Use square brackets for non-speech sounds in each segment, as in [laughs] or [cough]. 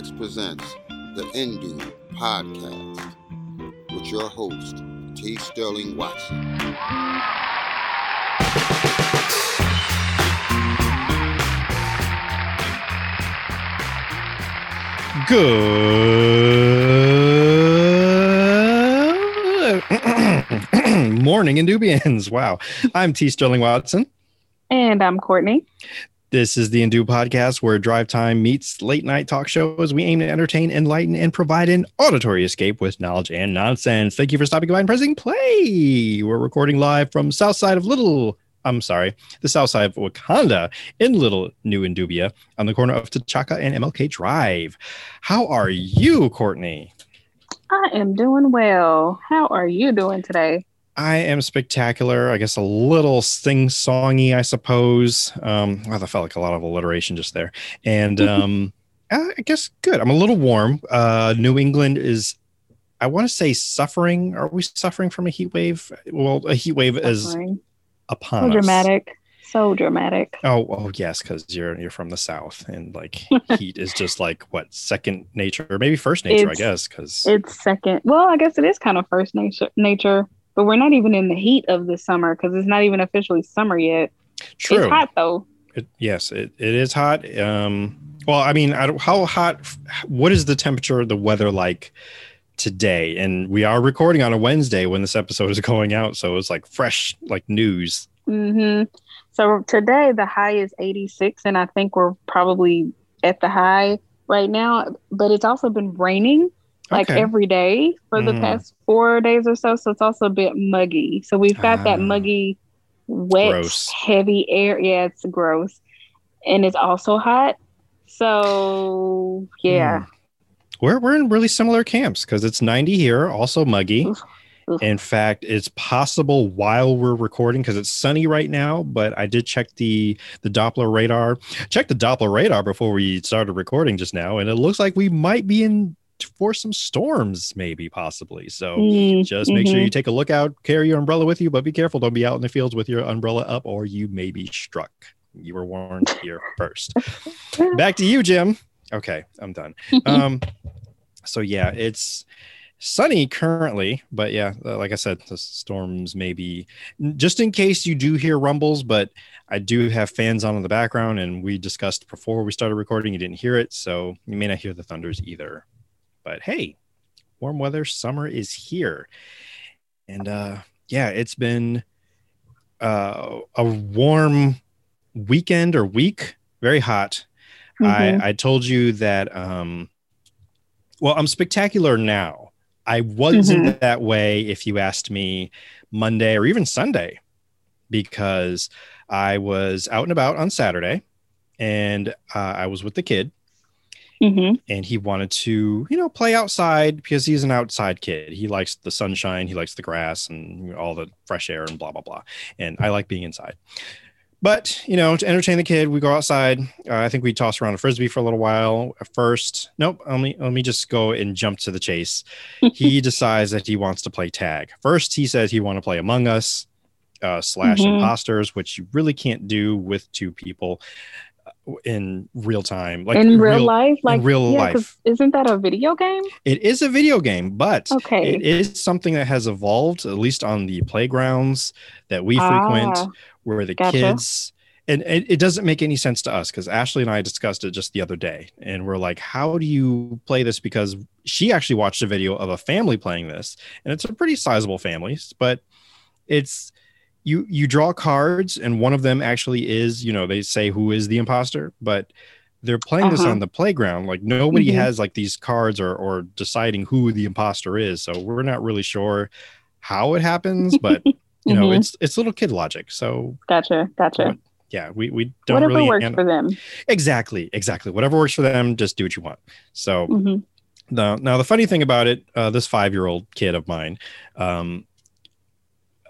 FX presents the Indu podcast with your host, T. Sterling Watson. Good [clears throat] morning, Indubians. Wow. I'm T. Sterling Watson. And I'm Courtney. This is the Indu podcast where drive time meets late night talk shows. We aim to entertain, enlighten, and provide an auditory escape with knowledge and nonsense. Thank you for stopping by and pressing play. We're recording live from south side of Little, I'm sorry, the south side of Wakanda in Little New Indubia on the corner of T'Chaka and MLK Drive. How are you, Courtney? I am doing well. How are you doing today? I am spectacular. I guess a little sing songy, I suppose. Um, well, that felt like a lot of alliteration just there. And [laughs] um, I guess good. I'm a little warm. Uh, New England is, I want to say, suffering. Are we suffering from a heat wave? Well, a heat wave Suffering. is upon so us. dramatic. So dramatic. Oh, oh yes, because you're you're from the south, and like [laughs] heat is just like what second nature, or maybe first nature, I guess. Because It's second. Well, I guess it is kind of first nature, nature, but we're not even in the heat of the summer because it's not even officially summer yet. true. It's hot though. It, yes, it, it is hot. Um, well, I mean, I don't, how hot? What is the temperature, the weather like today? And we are recording on a Wednesday when this episode is [laughs] going out, so it's like fresh, like news. Mm-hmm. So today the high is 86, and I think we're probably at the high right now. But it's also been raining like Okay. every day for the Mm. past four days or so. So it's also a bit muggy. So we've got Ah. that muggy, wet, Gross. heavy air. Yeah, it's gross, and it's also hot. So yeah, We're we're in really similar camps because it's 90 here, also muggy. Oof. Oof. In fact, it's possible while we're recording because it's sunny right now. But I did check the the Doppler radar. Check the Doppler radar before we started recording just now, and it looks like we might be in for some storms, maybe possibly. So Mm, just make sure mhm. you take a look out, carry your umbrella with you, but be careful. Don't be out in the fields with your umbrella up, or you may be struck. You were warned here first. [laughs] Back to you, Jim. Okay, I'm done. Um, so yeah, it's sunny currently, but yeah, uh, like I said, the storms may be just in case you do hear rumbles, but I do have fans on in the background, and we discussed before we started recording. You didn't hear it, so you may not hear the thunders either. But hey, warm weather, summer is here, and uh, yeah, it's been uh, a warm weekend or week, very hot. Mhm. I, I told you that um well i'm spectacular now i wasn't that way if you asked me monday or even sunday because i was out and about on saturday and uh, i was with the kid Mhm. and he wanted to you know play outside because he's an outside kid. He likes the sunshine he likes the grass and all the fresh air and blah blah blah. And i like being inside. But you know to entertain the kid we go outside. Uh, i think we toss around a frisbee for a little while. At first nope let me let me just go and jump to the chase. [laughs] He decides that he wants to play tag. First he says he want to play among us uh, slash Mhm. imposters which you really can't do with two people in real time like in real, life, like real yeah, life. isn't that a video game? it is a video game but Okay. it is something that has evolved at least on the playgrounds that we frequent Ah, where the Gotcha. kids and it, it doesn't make any sense to us because ashley and i discussed it just the other day and we're like how do you play this because she actually watched a video of a family playing this and it's a pretty sizable family but it's you you draw cards and one of them actually is you know they say who is the imposter but they're playing this Uh-huh. on the playground like nobody Mhm. has like these cards or or deciding who the imposter is so we're not really sure how it happens but [laughs] you know Mhm. it's it's little kid logic so Gotcha. Gotcha. Yeah we, we don't Whatever really works an- for them. exactly exactly whatever works for them just do what you want so hmm now, now the funny thing about it, uh, this five-year-old kid of mine, um,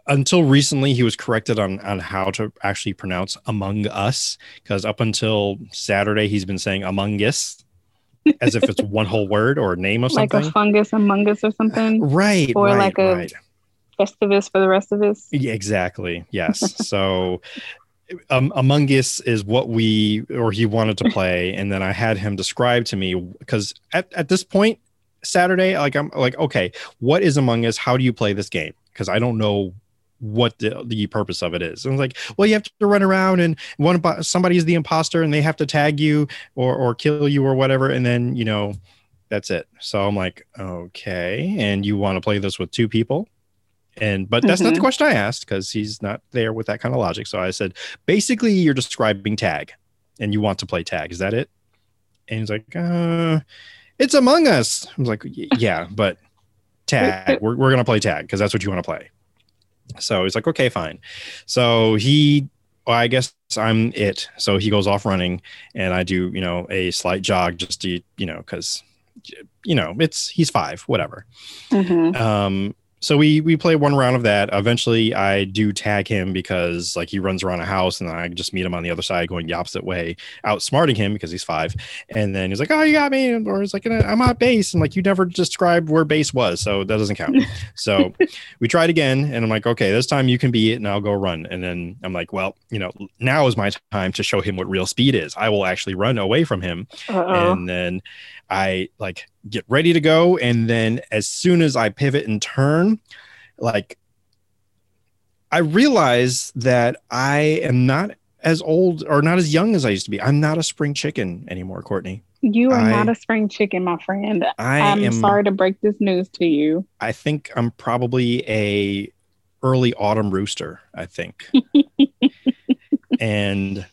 until recently, he was corrected on on how to actually pronounce "Among Us" because up until Saturday, he's been saying "Among Us" as if it's one whole word or a name of something [laughs] Like a fungus among us or something. right, or right, like a- right. Festivus for the rest of us. Yeah, exactly. Yes. [laughs] so um, Among Us is what we or he wanted to play, and then I had him describe to me because at, at this point Saturday, like I'm like, okay, what is Among Us? How do you play this game? Because I don't know what the, the purpose of it is. And I was like, well, you have to run around and one somebody is the imposter and they have to tag you or or kill you or whatever, and then you know that's it. So I'm like, okay, and you want to play this with two people? And but that's mm-hmm. not the mm-hmm. question I asked because he's not there with that kind of logic. So I said, basically, you're describing tag, and you want to play tag. Is that it? And he's like, uh, it's Among Us. I was like, yeah, but [laughs] tag. we're we're gonna play tag because that's what you want to play. So he's like, okay, fine. So he, well, I guess I'm it. So he goes off running, and I do, you know, a slight jog just to, you know, because, you know, it's he's five, whatever. Mm-hmm. Um, so we we play one round of that. Eventually, I do tag him because like he runs around a house, and I just meet him on the other side, going the opposite way, outsmarting him because he's five. And then he's like, "Oh, you got me," or he's like, "I'm at base," and like you never described where base was, so that doesn't count. so we tried again, and I'm like, "Okay, this time you can be it, and I'll go run." And then I'm like, "Well, you know, now is my time to show him what real speed is. I will actually run away from him." Uh-oh. And then I like get ready to go. And then as soon as I pivot and turn, like I realize that I am not as old or not as young as I used to be. I'm not a spring chicken anymore, Courtney. You are I, not a spring chicken, my friend. I am am sorry to break this news to you. I think I'm probably a early autumn rooster, I think. [laughs] and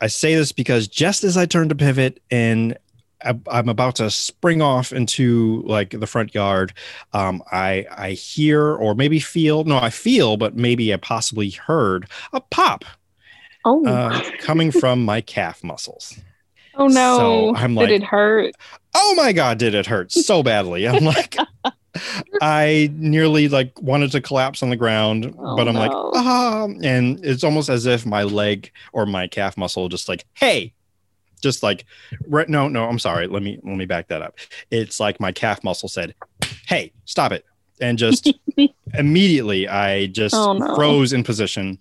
I say this because just as I turn to pivot and I'm about to spring off into like the front yard. Um, I I hear or maybe feel no, I feel, but maybe I possibly heard a pop. Oh, uh, coming from my calf muscles. Oh no! So I'm like, did it hurt? Oh my god, did it hurt so badly? I'm [laughs] like, I nearly like wanted to collapse on the ground, oh, but I'm no. like, ah, and it's almost as if my leg or my calf muscle just like, hey, just like right no no i'm sorry let me let me back that up it's like my calf muscle said hey stop it and just [laughs] immediately i just oh, no. froze in position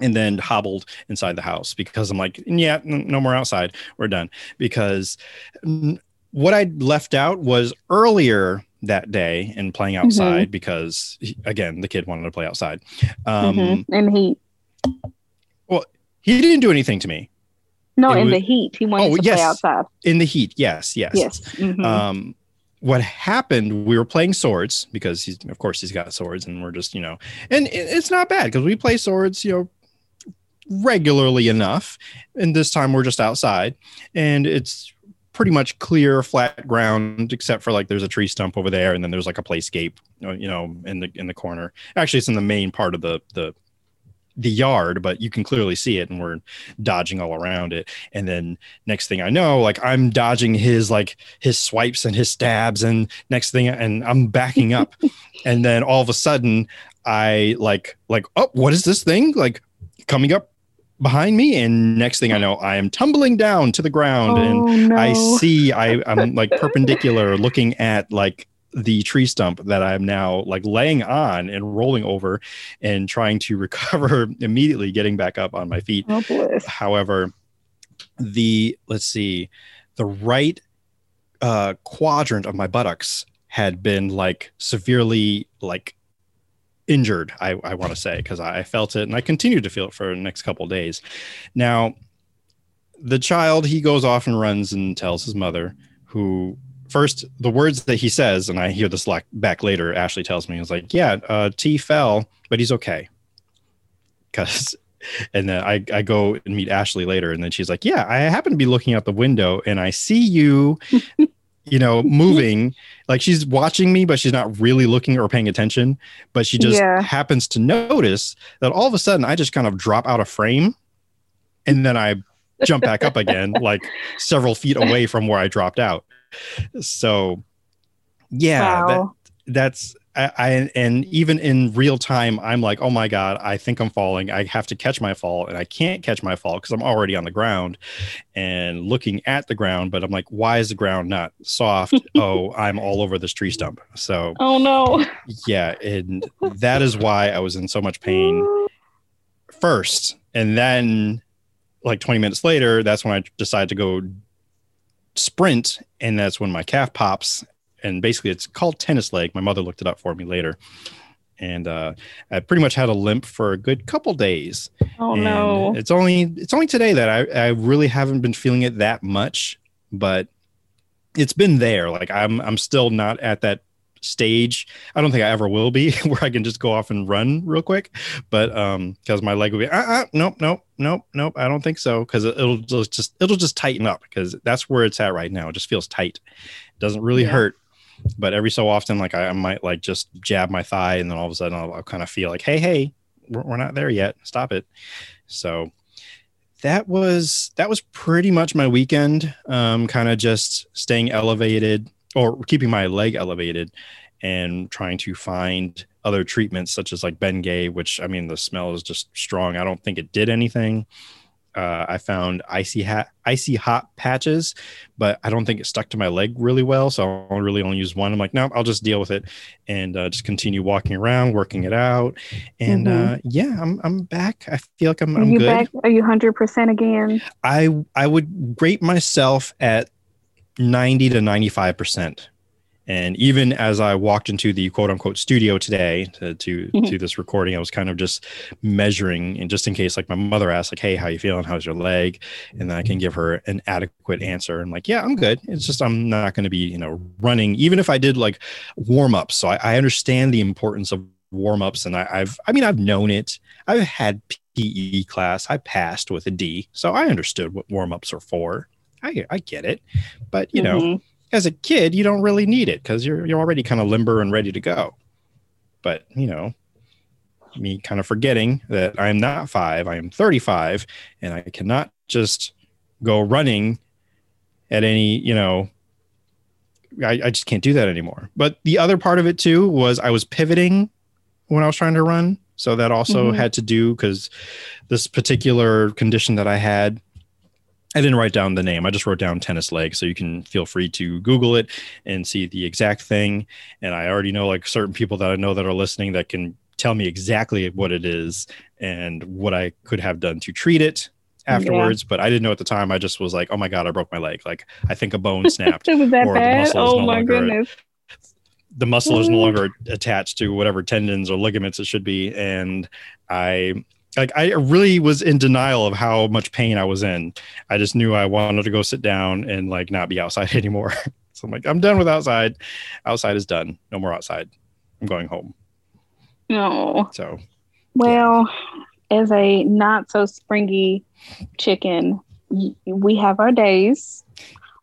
and then hobbled inside the house because i'm like yeah no more outside we're done because what i left out was earlier that day and playing mm-hmm. outside mm-hmm. because again the kid wanted to play outside um mm-hmm. and he well he didn't do anything to me no, it in was, the heat. He wanted oh, to yes. play outside. In the heat, yes, yes. Yes. Mm-hmm. Um, what happened, we were playing swords because he's, of course, he's got swords, and we're just, you know, and it's not bad because we play swords, you know, regularly enough. And this time we're just outside, and it's pretty much clear, flat ground, except for like there's a tree stump over there, and then there's like a playscape, you know, in the in the corner. Actually, it's in the main part of the the the yard, but you can clearly see it and we're dodging all around it. And then next thing I know, like I'm dodging his like his swipes and his stabs and next thing and I'm backing up. [laughs] and then all of a sudden I like like, oh, what is this thing? Like coming up behind me and next thing i know i am tumbling down to the ground oh, and no. i see i [laughs] i'm like perpendicular looking at like the tree stump that I'm now like laying on and rolling over and trying to [laughs] recover immediately, getting back up on my feet. Oh, However, the let's see, the right uh, quadrant of my buttocks had been like severely like injured i, I want to say because I, I felt it and i continued to feel it for the next couple days now the child he goes off and runs and tells his mother who first the words that he says, and I hear this back later. Ashley tells me, "He's like, yeah, uh, T fell, but he's okay." Because, [laughs] and then I I go and meet Ashley later, and then she's like, "Yeah, I happen to be looking out the window, and I see you." [laughs] you know, moving like she's watching me, but she's not really looking or paying attention. But she just yeah. happens to notice that all of a sudden I just kind of drop out of frame and then I jump back up again, [laughs] like several feet away from where I dropped out so yeah wow. that, that's I, I, and even in real time i'm like oh my god i think i'm falling. I have to catch my fall and i can't catch my fall because i'm already on the ground and looking at the ground but i'm like why is the ground not soft? [laughs] Oh i'm all over this tree stump. So oh no. Yeah and that is why i was in so much pain first. And then like 20 minutes later, that's when I decided to go sprint, and that's when my calf pops. And basically, it's called tennis leg. My mother looked it up for me later, and uh, I pretty much had a limp for a good couple days. Oh And no. It's only it's only today that I, I really haven't been feeling it that much, but it's been there. Like I'm I'm still not at that stage. I don't think I ever will be [laughs] where I can just go off and run real quick. But um because my leg will be uh, uh nope, nope, nope, nope. I don't think so. Cause it'll just just it'll just tighten up because that's where it's at right now. It just feels tight. It doesn't really Yeah. hurt. But every so often, like I, I might like just jab my thigh, and then all of a sudden I'll, I'll kind of feel like, hey, hey, we're, we're not there yet. Stop it. So that was that was pretty much my weekend. Um, kind of just staying elevated or keeping my leg elevated and trying to find other treatments such as like Bengay, which I mean the smell is just strong. I don't think it did anything. Uh, I found icy hat, icy hot patches, but I don't think it stuck to my leg really well. So I really only use one. I'm like, no, I'll just deal with it and uh, just continue walking around, working it out. And Mhm. uh, yeah, I'm I'm back. I feel like I'm Are I'm you good. back? Are you hundred percent again? I I would rate myself at 90 to 95 percent. And even as I walked into the quote unquote studio today to to, Mhm. to this recording, I was kind of just measuring and just in case like my mother asked, like, hey, how you feeling? How's your leg? And then I can give her an adequate answer. And like, yeah, I'm good. It's just I'm not gonna be, you know, running, even if I did like warm-ups. So I, I understand the importance of warm-ups and I, I've I mean I've known it. I've had PE class. I passed with a D, so I understood what warm ups are for. I I get it, but you know, Mhm. as a kid, you don't really need it because you're you're already kind of limber and ready to go. But you know, me kind of forgetting that I'm not five, I am 35, and I cannot just go running at any you know. I, I just can't do that anymore. But the other part of it too was I was pivoting when I was trying to run. So that also Mhm. had to do because this particular condition that I had, I didn't write down the name. I just wrote down tennis leg. So you can feel free to Google it and see the exact thing. And I already know like certain people that I know that are listening that can tell me exactly what it is and what I could have done to treat it afterwards. But I didn't know at the time. I just was like, oh my God, I broke my leg. Like I think a bone [laughs] snapped. Was that bad? Oh no my goodness. the muscle is no Mm. longer attached to whatever tendons or ligaments it should be and i like i really was in denial of how much pain i was in. I just knew i wanted to go sit down and like not be outside [laughs] anymore. So i'm like i'm done with outside. Outside is done. No more outside. I'm going home. No. so Well, as a not so springy chicken, we have our days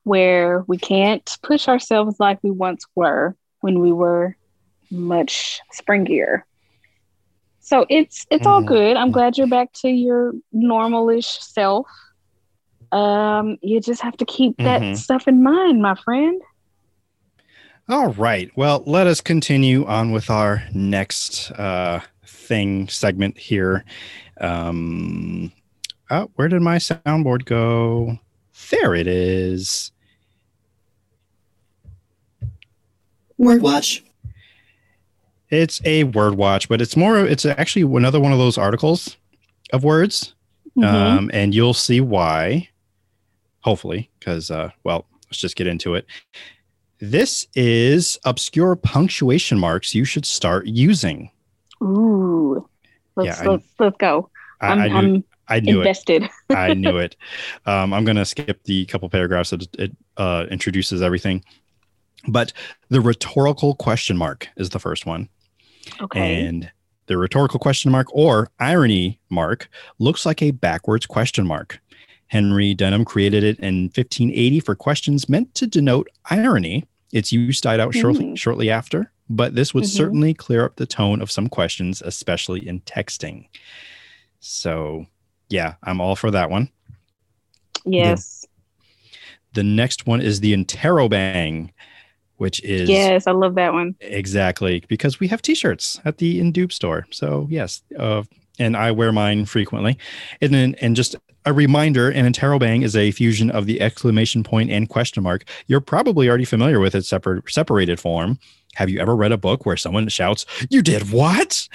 where we can't push ourselves like we once were when we were much springier. So it's it's all Mhm. good. I'm glad you're back to your normalish self. Um, you just have to keep that Mhm. stuff in mind, my friend. all right well let us continue on with our next uh thing segment here um oh where did my soundboard go there it is Word watch. It's a word watch, but it's more. It's actually another one of those articles of words, Mhm. um, and you'll see why. Hopefully, because uh, well, let's just get into it. This is obscure punctuation marks you should start using. Ooh, let's Yeah, let's, let's go. I, I'm, I knew, I'm I knew it. invested. [laughs] I knew it. Um, I'm going to skip the couple paragraphs that it uh, introduces everything. But the rhetorical question mark is the first one. Okay. And the rhetorical question mark or irony mark looks like a backwards question mark. Henry Denham created it in 1580 for questions meant to denote irony. Its use died out shortly, Mm. shortly after, but this would Mhm. certainly clear up the tone of some questions, especially in texting. So, yeah, I'm all for that one. yes. The next one is the interrobang, which is Yes, I love that one. Exactly, because we have T-shirts at the Indupe store. So yes, uh, and I wear mine frequently. And then, and just a reminder: an interrobang is a fusion of the exclamation point and question mark. You're probably already familiar with its separate separated form. Have you ever read a book where someone shouts, "You did what?"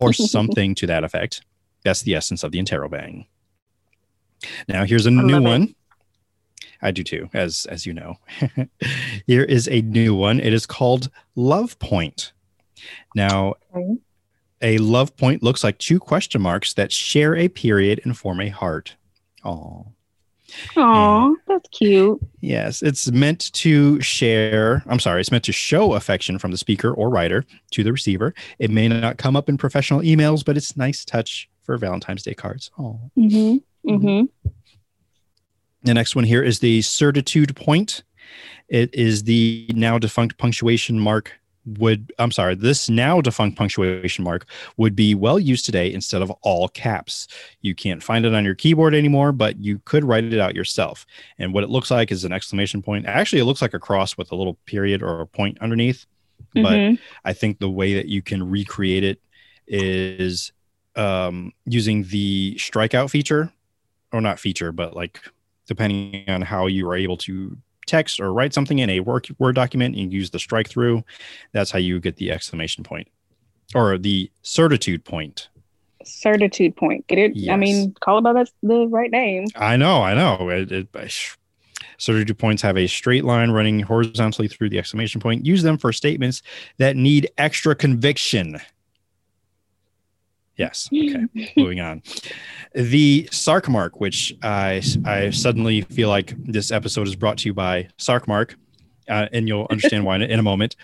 or [laughs] something to that effect? That's the essence of the interrobang. Now here's a I new one. it. I do too, as as you know. [laughs] Here is a new one. It is called Love Point. Now, Okay. a love point looks like two question marks that share a period and form a heart. Oh, Aw, that's cute. yes. It's meant to share, I'm sorry, it's meant to show affection from the speaker or writer to the receiver. It may not come up in professional emails, but it's nice touch for Valentine's Day cards. Oh. Mm-hmm. Mm-hmm. The next one here is the certitude point. It is the now defunct punctuation mark would I'm sorry, this now defunct punctuation mark would be well used today instead of all caps. You can't find it on your keyboard anymore, but you could write it out yourself. And what it looks like is an exclamation point. Actually, it looks like a cross with a little period or a point underneath. But Mhm. I think the way that you can recreate it is um, using the strikeout feature, or not feature, but like depending on how you are able to text or write something in a work Word document, and use the strike through. That's how you get the exclamation point or the certitude point. certitude point. Get it? I mean, call it by the, the right name. I know, I know. It, it, certitude points have a straight line running horizontally through the exclamation point. Use them for statements that need extra conviction. Yes. Okay. moving on. The SarcMark, which I I suddenly feel like this episode is brought to you by SarcMark, uh, and you'll understand why in, a- in a moment.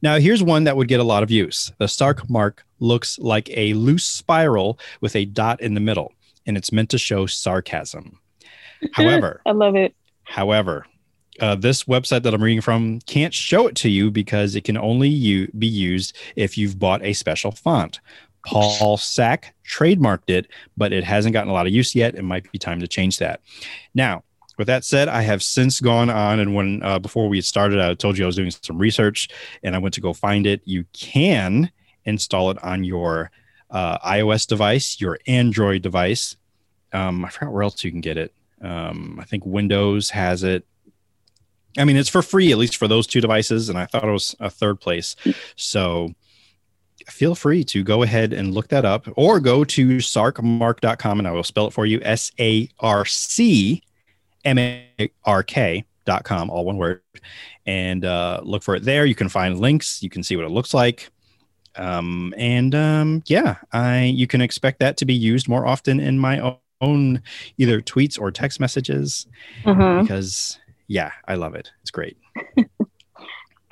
Now, here's one that would get a lot of use. The Sark mark looks like a loose spiral with a dot in the middle, and it's meant to show sarcasm. [laughs] However, I love it. However, uh, this website that I'm reading from can't show it to you because it can only u- be used if you've bought a special font. Paul Sak trademarked it, but it hasn't gotten a lot of use yet. It might be time to change that. Now, with that said, I have since gone on and when uh, before we started, I told you I was doing some research and I went to go find it. You can install it on your uh, iOS device, your Android device. Um, I forgot where else you can get it. Um, I think Windows has it. I mean, it's for free, at least for those two devices. And I thought it was a third place. So feel free to go ahead and look that up or go to sarkmark.com and I will spell it for you S A R C M A R K.com, all one word. And uh, look for it there. You can find links, you can see what it looks like. Um, and um, yeah, I you can expect that to be used more often in my own either tweets or text messages Mhm. because yeah, I love it. It's great. [laughs]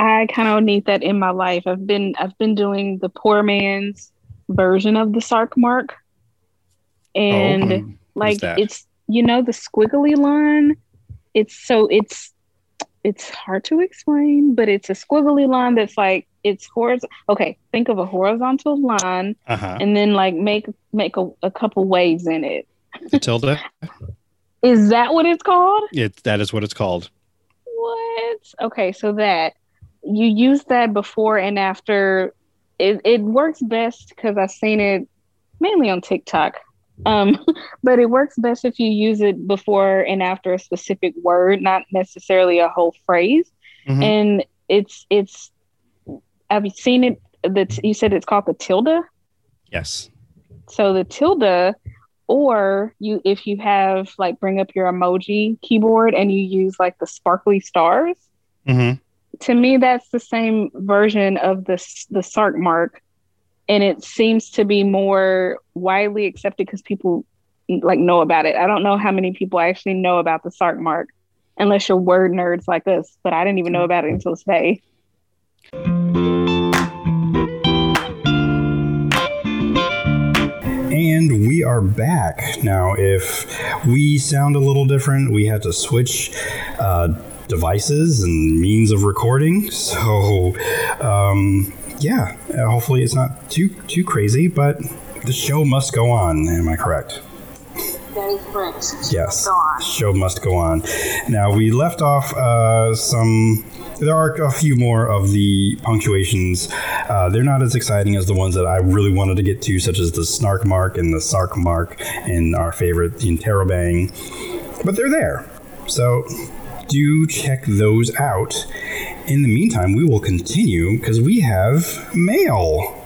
I kind of need that in my life. I've been I've been doing the poor man's version of the SarcMark, and um, like it's you know the squiggly line. It's so it's it's hard to explain, but it's a squiggly line that's like it's horizontal. Okay, think of a horizontal line, uh-huh. and then like make make a, a couple waves in it. The tilde. Is that what it's called? It that is what it's called. What? Okay, so that you use that before and after. It it works best because I've seen it mainly on TikTok. Um, [laughs] but it works best if you use it before and after a specific word, not necessarily a whole phrase. Mhm. And it's it's. Have you seen it? That you said it's called the tilde. Yes. So the tilde, or you if you have like bring up your emoji keyboard and you use like the sparkly stars. hmm To me, that's the same version of the the SarcMark, and it seems to be more widely accepted because people like know about it. I don't know how many people actually know about the SarcMark, unless you're word nerds like us. But I didn't even know about it until today. And we are back. Now, if we sound a little different, we had to switch uh, devices and means of recording. So, um, yeah, uh, hopefully it's not too too crazy, but the show must go on. Am I correct? That is correct. Yes. Show must go on. Now we left off uh, some. There are a few more of the punctuations. Uh, they're not as exciting as the ones that I really wanted to get to, such as the snark mark and the sark mark, and our favorite, the interrobang. But they're there. So do check those out. In the meantime, we will continue because we have mail.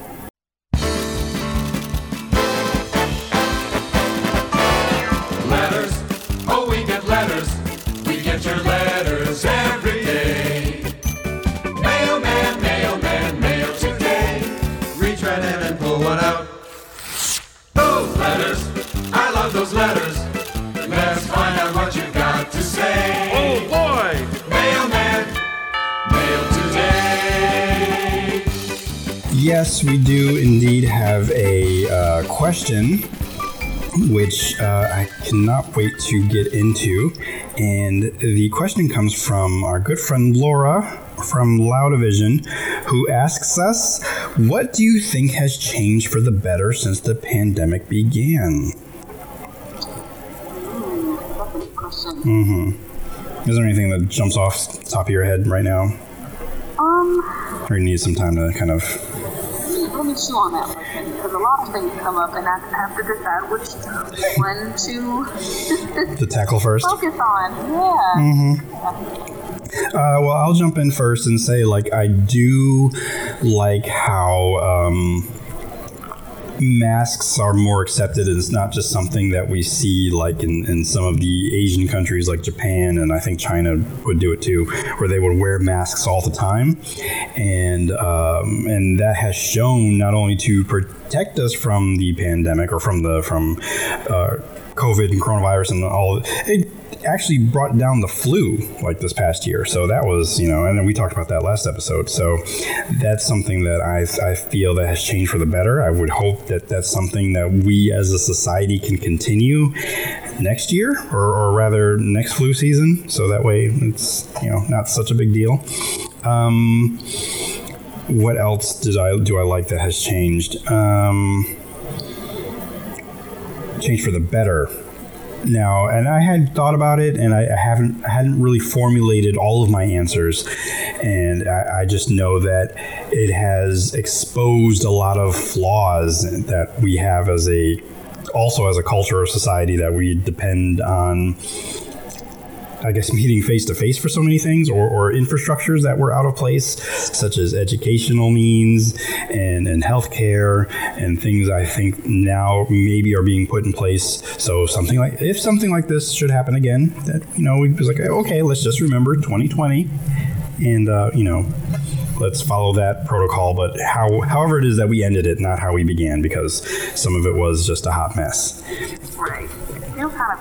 Cannot wait to get into. And the question comes from our good friend Laura from Loudavision, who asks us, What do you think has changed for the better since the pandemic began? That's a good question. Mm-hmm. Is there anything that jumps off the top of your head right now? Um, Or you need some time to kind of. Let me chew on that because a lot of things come up and I have to decide which one to [laughs] to tackle first? focus on. Yeah. Mm-hmm. Uh, well, I'll jump in first and say, like, I do like how um, masks are more accepted. and It's not just something that we see, like, in, in some of the Asian countries, like Japan, and I think China would do it too, where they would wear masks all the time, and um, and that has shown not only to protect us from the pandemic or from the from uh, COVID and coronavirus and all. It actually brought down the flu like this past year. So that was, you know, and then we talked about that last episode. So that's something that I, I feel that has changed for the better. I would hope that that's something that we as a society can continue next year or, or rather next flu season. So that way it's, you know, not such a big deal. Um, what else did I do I like that has changed? Um, changed for the better. Now and i had thought about it and i, I haven't I hadn't really formulated all of my answers. And I, I just know that it has exposed a lot of flaws that we have as a also as a culture or society that we depend on I guess [laughs] meeting face to face for so many things or, or infrastructures that were out of place, such as educational means and, and healthcare and things I think now maybe are being put in place. So something like if something like this should happen again, that you know, we was like, okay, let's just remember 2020 and uh, you know, let's follow that protocol. But how however it is that we ended it, not how we began, because some of it was just a hot mess. Right. Still kind of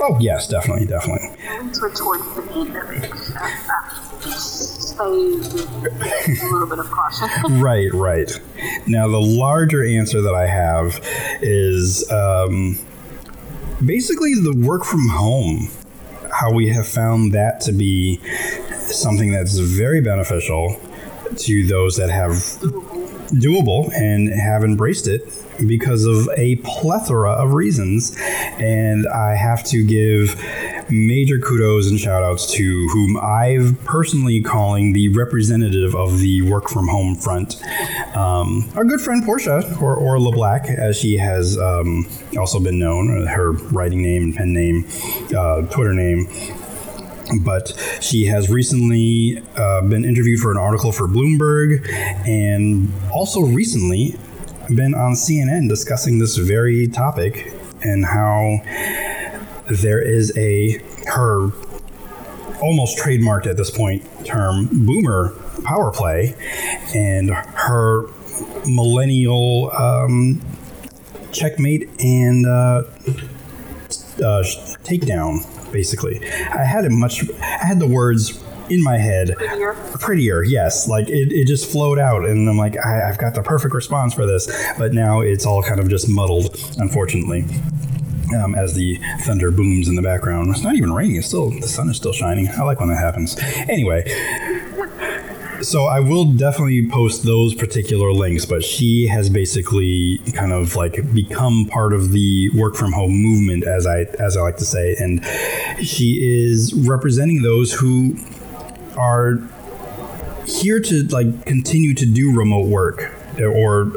Oh yes, definitely, definitely. at least we're towards the end of it. I, I stay with a little bit of caution. [laughs] Right, right. Now, the larger answer that I have is um, basically the work from home. How we have found that to be something that's very beneficial to those that have doable and have embraced it because of a plethora of reasons. And I have to give major kudos and shout outs to whom I've personally calling the representative of the work from home front. Um, our good friend Portia, or, or LeBlack, as she has um, also been known, her writing name and pen name, uh, Twitter name but she has recently uh, been interviewed for an article for Bloomberg and also recently been on CNN discussing this very topic and how there is a her almost trademarked at this point term boomer power play and her millennial um, checkmate and uh, uh, takedown basically. I had a much i had the words in my head. Prettier. prettier yes. Like it, it just flowed out and i'm like I, i've got the perfect response for this. But now it's all kind of just muddled unfortunately um, as the thunder booms in the background. It's not even raining. It's still the sun is still shining. I like when that happens. Anyway so I will definitely post those particular links, but she has basically kind of like become part of the work from home movement, as I as I like to say, and she is representing those who are here to like continue to do remote work or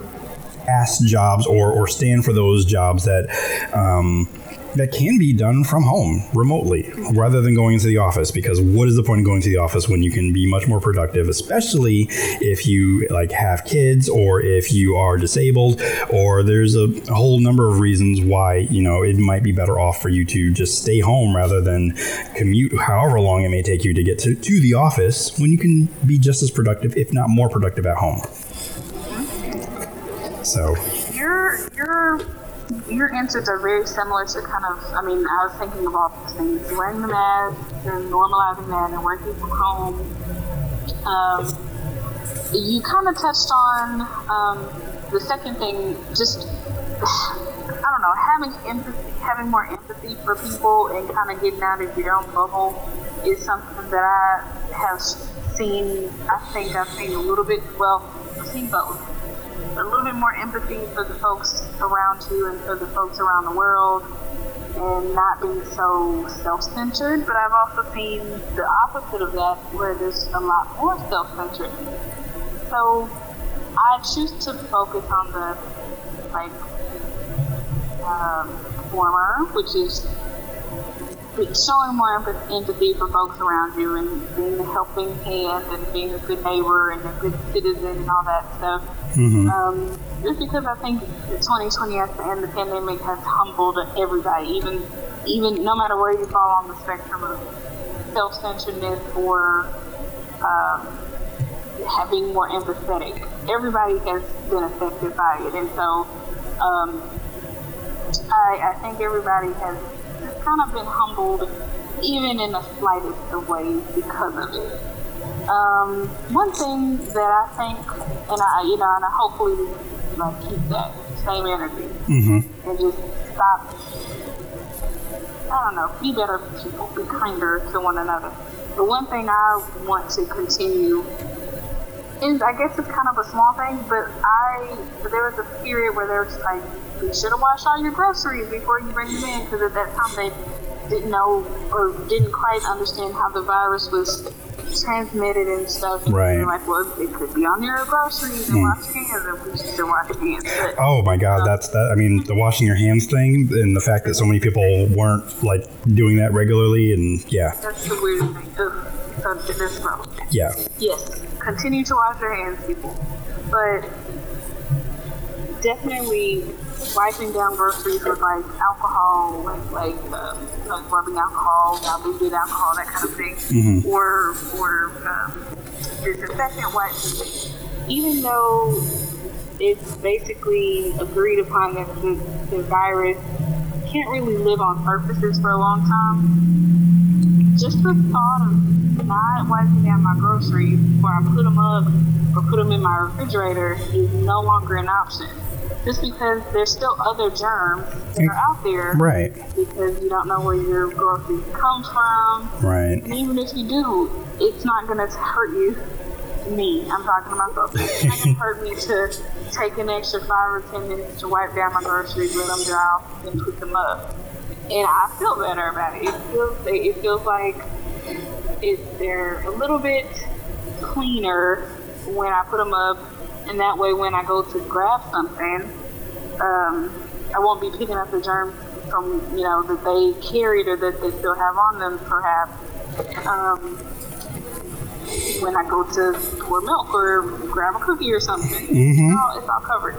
ask jobs or or stand for those jobs that. Um, that can be done from home remotely rather than going into the office because what is the point of going to the office when you can be much more productive especially if you like have kids or if you are disabled or there's a, whole number of reasons why you know it might be better off for you to just stay home rather than commute however long it may take you to get to, to the office when you can be just as productive if not more productive at home. So Your your your answers are very similar to kind of. I mean, I was thinking of all these things: wearing the mask and normalizing that, and working from home. Um, you kind of touched on um, the second thing, just [sighs] I don't know, having empathy, having more empathy for people, and kind of getting out of your own bubble is something that I have seen. I think I've seen a little bit. Well, I've seen both. A little bit more empathy for the folks around you and for the folks around the world, and not being so self-centered. But I've also seen the opposite of that, where there's a lot more self-centered. So I choose to focus on the like um, former, which is showing more empathy for folks around you and being a helping hand and being a good neighbor and a good citizen and all that stuff. Hmm Um, just because I think 2020 has- and the pandemic has humbled everybody, even even no matter where you fall on the spectrum of self-centeredness or um, having more empathetic. Everybody has been affected by it, and so um, I, I think everybody has kind of been humbled, even in the slightest of ways, because of it. Um, one thing that I think, and I, you know, and I hopefully like keep that same energy hmm and just stop. I don't know, be better people, be kinder to one another. The one thing I want to continue is, I guess it's kind of a small thing, but I there was a period where there was like, you should have washed all your groceries before you bring them in, because at that time they didn't know or didn't quite understand how the virus was transmitted and stuff. And Right. Like, well, it could be on your groceries and hmm. wash your hands, and we should wash your hands. But Oh my God, that's that. I mean, the washing your hands thing, and the fact that so many people weren't like doing that regularly, and yeah, That's the weirdest thing. Ugh. So this gross. yeah, Yes, continue to wash your hands, people. But definitely wiping down groceries with like alcohol, like like, uh, like rubbing alcohol, diluted alcohol, that kind of thing, or or um, disinfectant wipes. Even though it's basically agreed upon that the, the virus can't really live on surfaces for a long time, just the thought of not wiping down my groceries before I put them up or put them in my refrigerator is no longer an option. Just because there's still other germs that are out there right, because you don't know where your groceries come from. right, And even if you do, it's not going to hurt you. Me, I'm talking to myself. It's not going [laughs] to hurt me to take an extra five or ten minutes to wipe down my groceries, let them dry and put them up. And I feel better about it. It feels, it feels like it, they're a little bit cleaner when I put them up, and that way when I go to grab something, um, I won't be picking up the germs from you know that they carried or that they still have on them, perhaps. Um, when I go to pour milk or grab a cookie or something, it's, all, it's all covered.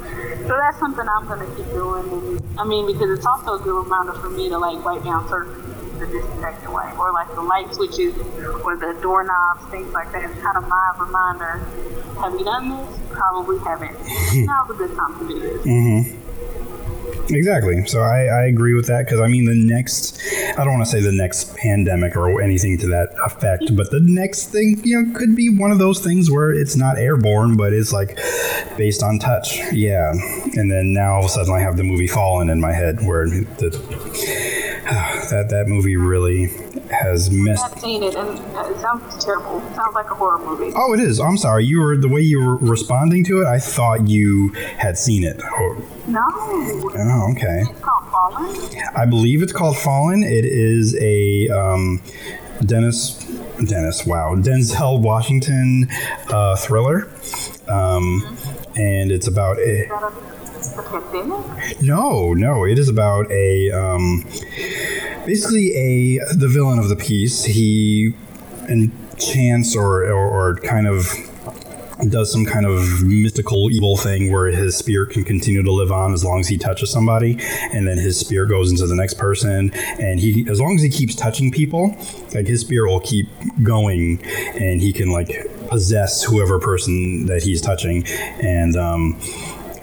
So that's something I'm gonna keep doing. And, I mean, because it's also a good reminder for me to like wipe down surfaces the disinfectant way, or like the light switches or the doorknobs, things like that. It's kind of my reminder. Have you done this? Probably haven't. [laughs] Now's a good time to do this. Mm-hmm. exactly. So I, I agree with that because I mean, the next, I don't want to say the next pandemic or anything to that effect, but the next thing, you know, could be one of those things where it's not airborne, but it's like based on touch. Yeah. And then now all of a sudden I have the movie Fallen in my head where the. That that movie really has missed. I've seen it, and it sounds terrible. It sounds like a horror movie. Oh, it is. I'm sorry. You were the way you were responding to it. I thought you had seen it. Oh, No, oh, okay. it's called Fallen. I believe it's called Fallen. It is a um, Dennis Dennis. Wow, Denzel Washington uh, thriller, um, and it's about a. No, no, it is about a um, basically a the villain of the piece. He enchants or, or or kind of does some kind of mystical evil thing where his spirit can continue to live on as long as he touches somebody and then his spirit goes into the next person and he as long as he keeps touching people like his spirit will keep going and he can like possess whoever person that he's touching and um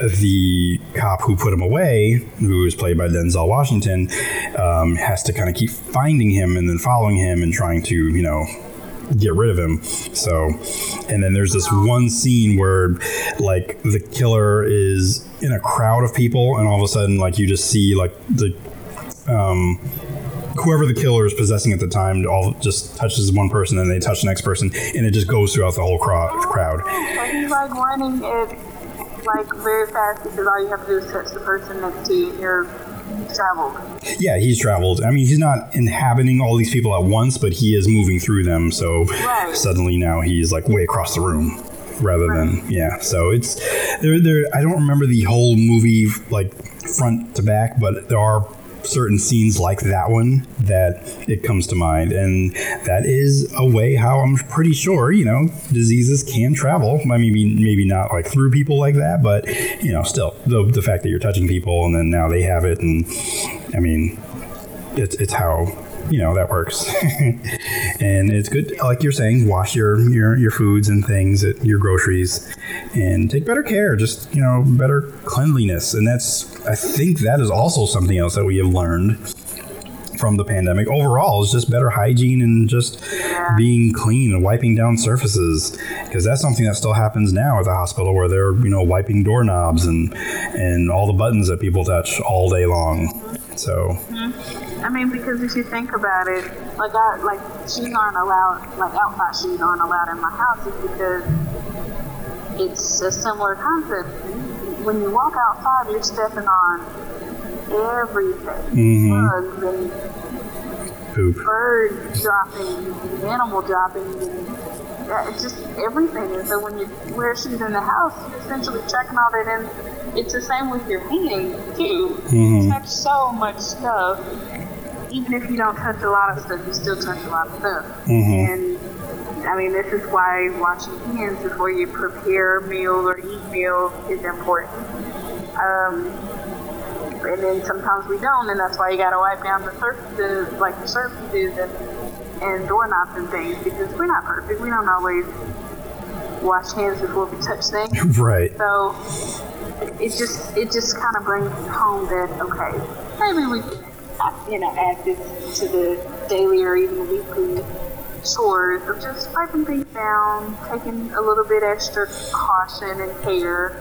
the cop who put him away, who is played by Denzel Washington, um, has to kind of keep finding him and then following him and trying to, you know, get rid of him. So, and then there's this one scene where like the killer is in a crowd of people, and all of a sudden, like you just see like the um, whoever the killer is possessing at the time all just touches one person and they touch the next person and it just goes throughout the whole crowd So he's like running it like very fast because all you have to do is touch the person next to you and you're traveled. yeah he's traveled i mean he's not inhabiting all these people at once but he is moving through them so Right. suddenly now he's like way across the room rather than yeah so it's there there i don't remember the whole movie like front to back but there are certain scenes like that one that it comes to mind. And that is a way how i'm pretty sure you know diseases can travel. I mean maybe not like through people like that but you know still the, the fact that you're touching people and then now they have it and i mean it's, it's how you know that works. [laughs] And it's good like you're saying wash your your, your foods and things your groceries and take better care just you know better cleanliness. And that's i think that is also something else that we have learned from the pandemic overall is just better hygiene and just being clean and wiping down surfaces. Because that's something that still happens now at the hospital where they're you know wiping doorknobs and and all the buttons that people touch all day long. So mm-hmm. I mean, because if you think about it, like I like shoes aren't allowed, like outside shoes aren't allowed in my house, is because it's a similar concept. When you walk outside, you're stepping on everything, mm-hmm. bugs and poop bird dropping, animal dropping, and yeah, it's just everything. And so when you wear shoes in the house, you're essentially checking all that in. It's the same with your hands too. You mm-hmm. touch so much stuff. Even if you don't touch a lot of stuff, you still touch a lot of stuff. Mm-hmm. And I mean, this is why washing hands before you prepare meals or eat meals is important. Um, and then sometimes we don't, and that's why you gotta wipe down the surfaces, like the surfaces and, and doorknobs and things, because we're not perfect. We don't always wash hands before we touch things. [laughs] right So it just it just kind of brings home that okay, maybe we can you know add this to the daily or even weekly chores of just wiping things down, taking a little bit extra caution and care,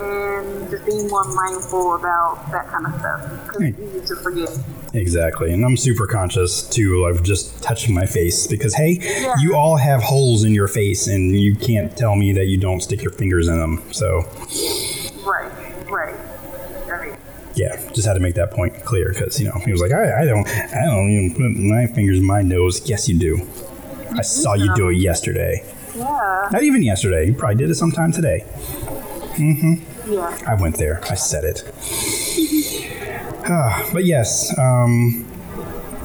and just being more mindful about that kind of stuff because it's easy to forget. Exactly. And I'm super conscious too of just touching my face because, hey, Yeah. you all have holes in your face and you can't tell me that you don't stick your fingers in them. So, Right, right, right. yeah, just had to make that point clear because, you know, he was like, I, I don't, I don't even put my fingers in my nose. Yes, you do. I saw you do it yesterday. Yeah, Not even yesterday. You probably did it sometime today. Mm-hmm. Yeah. I went there. I said it. [sighs] Ah, but yes, um,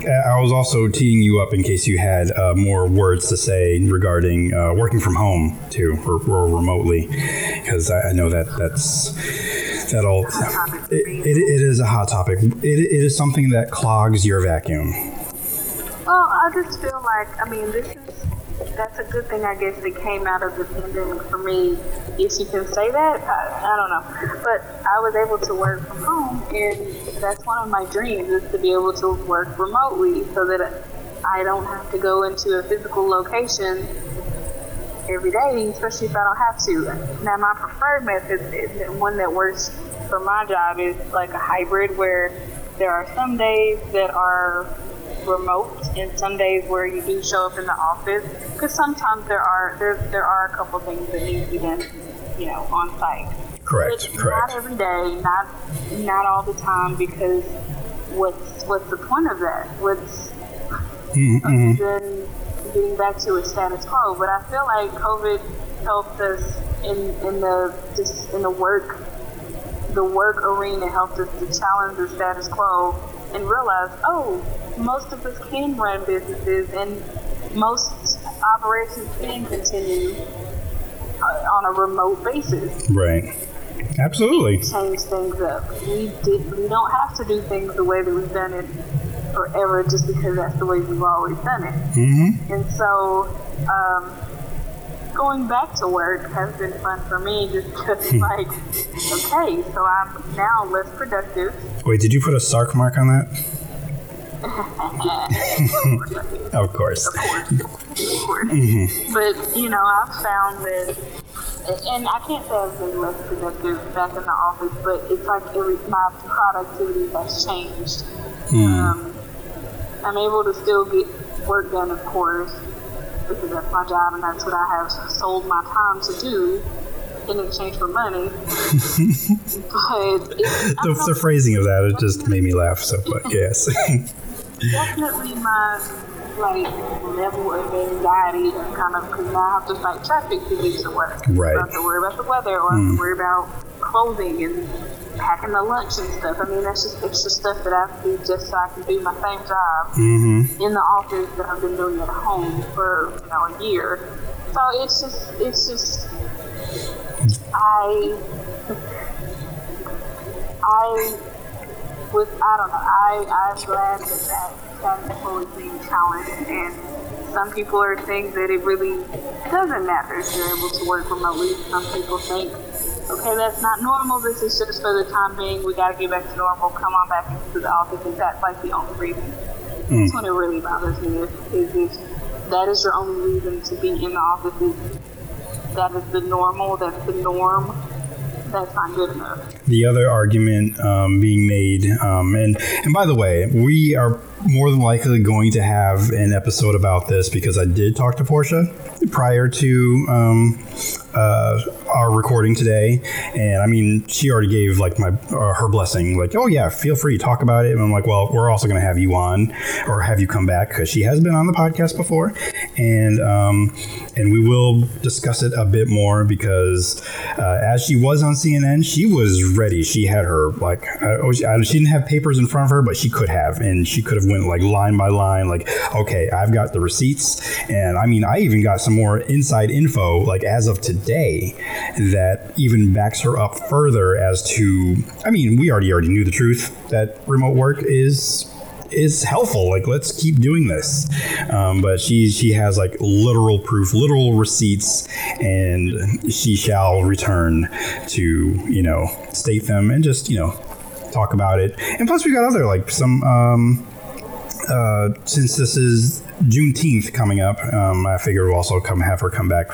I was also teeing you up in case you had uh, more words to say regarding uh, working from home too, or, or remotely, because I, I know that that's that all. It, it, it is a hot topic. It, it is something that clogs your vacuum. Well, I just feel like, I mean, this is, that's a good thing, I guess, that came out of the pandemic for me, if you can say that. I, I don't know. But I was able to work from home, and that's one of my dreams, is to be able to work remotely so that I don't have to go into a physical location every day, especially if I don't have to. Now, my preferred method, is one that works for my job, is like a hybrid where there are some days that are remote and some days where you do show up in the office because sometimes there are there, there are a couple things that need to be done you know on site Correct. but Correct. not every day not not all the time because what's what's the point of that what's Mm-hmm. then getting back to a status quo. But I feel like COVID helped us in in the just in the work the work arena helped us to challenge the status quo and realize, oh, most of us can run businesses and most operations can continue uh, on a remote basis. Right. Absolutely. Change things up. We did. We don't have to do things the way that we've done it forever, just because that's the way we've always done it. Mm-hmm. And so, um, going back to work has been fun for me just because, hmm. like, okay, so I'm now less productive. Wait, did you put a SarcMark on that? [laughs] Of course. of course, of course. Mm-hmm. But you know, I've found that, and I can't say I've been less productive back in the office, but it's like every my productivity has changed. Hmm. Um, I'm able to still get work done, of course, because that's my job and that's what I have sold my time to do in exchange for money. [laughs] but it's, I The, the phrasing of that it just made me laugh. So, but [laughs] yes. definitely my like level of anxiety and kind of because now I have to fight traffic to get to work. Right. I have to worry about the weather or I have to mm. worry about clothing and packing the lunch and stuff. I mean, that's just extra stuff that I have to do just so I can do my same job hmm in the office that I've been doing at home for you know a year. So it's just it's just I I was I don't know I I'm glad that that that people being challenged and some people are saying that it really doesn't matter if you're able to work remotely. Some people think, okay, that's not normal. This is just for the time being. We got to get back to normal. Come on back into the office. And that's like the only reason. That's when it really bothers me. Is, is if that is your only reason to be in the office. Is that is the normal. That's the norm. That's not good enough. the other argument um, being made, um, and and by the way, we are more than likely going to have an episode about this because I did talk to Portia prior to um, uh, our recording today, and I mean, she already gave like my uh, her blessing, like, oh yeah, feel free to talk about it. And I'm like, well, we're also going to have you on or have you come back because she has been on the podcast before, and um, and we will discuss it a bit more because uh, as she was on CNN, she was ready. She had her like uh, oh, she didn't have papers in front of her, but she could have, and she could have went like line by line, like okay, I've got the receipts, and I mean, I even got some more inside info like as of today that even backs her up further as to. I mean, we already already knew the truth that remote work is is helpful. Like, let's keep doing this. Um, but she she has like literal proof, literal receipts, and she shall return to you know state them and just you know talk about it. And plus, we got other like some. Um, uh, since this is Juneteenth coming up, um, I figure we'll also come have her come back,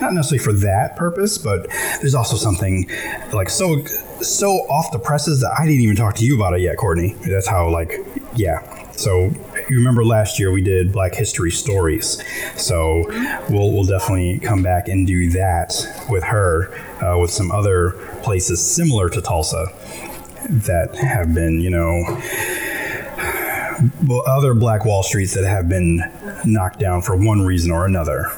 not necessarily for that purpose, but there's also something like so so off the presses that I didn't even talk to you about it yet, Courtney. That's how like yeah. So you remember last year we did Black History Stories, so we'll we'll definitely come back and do that with her uh, with some other places similar to Tulsa that have been you know other Black Wall Streets that have been knocked down for one reason or another.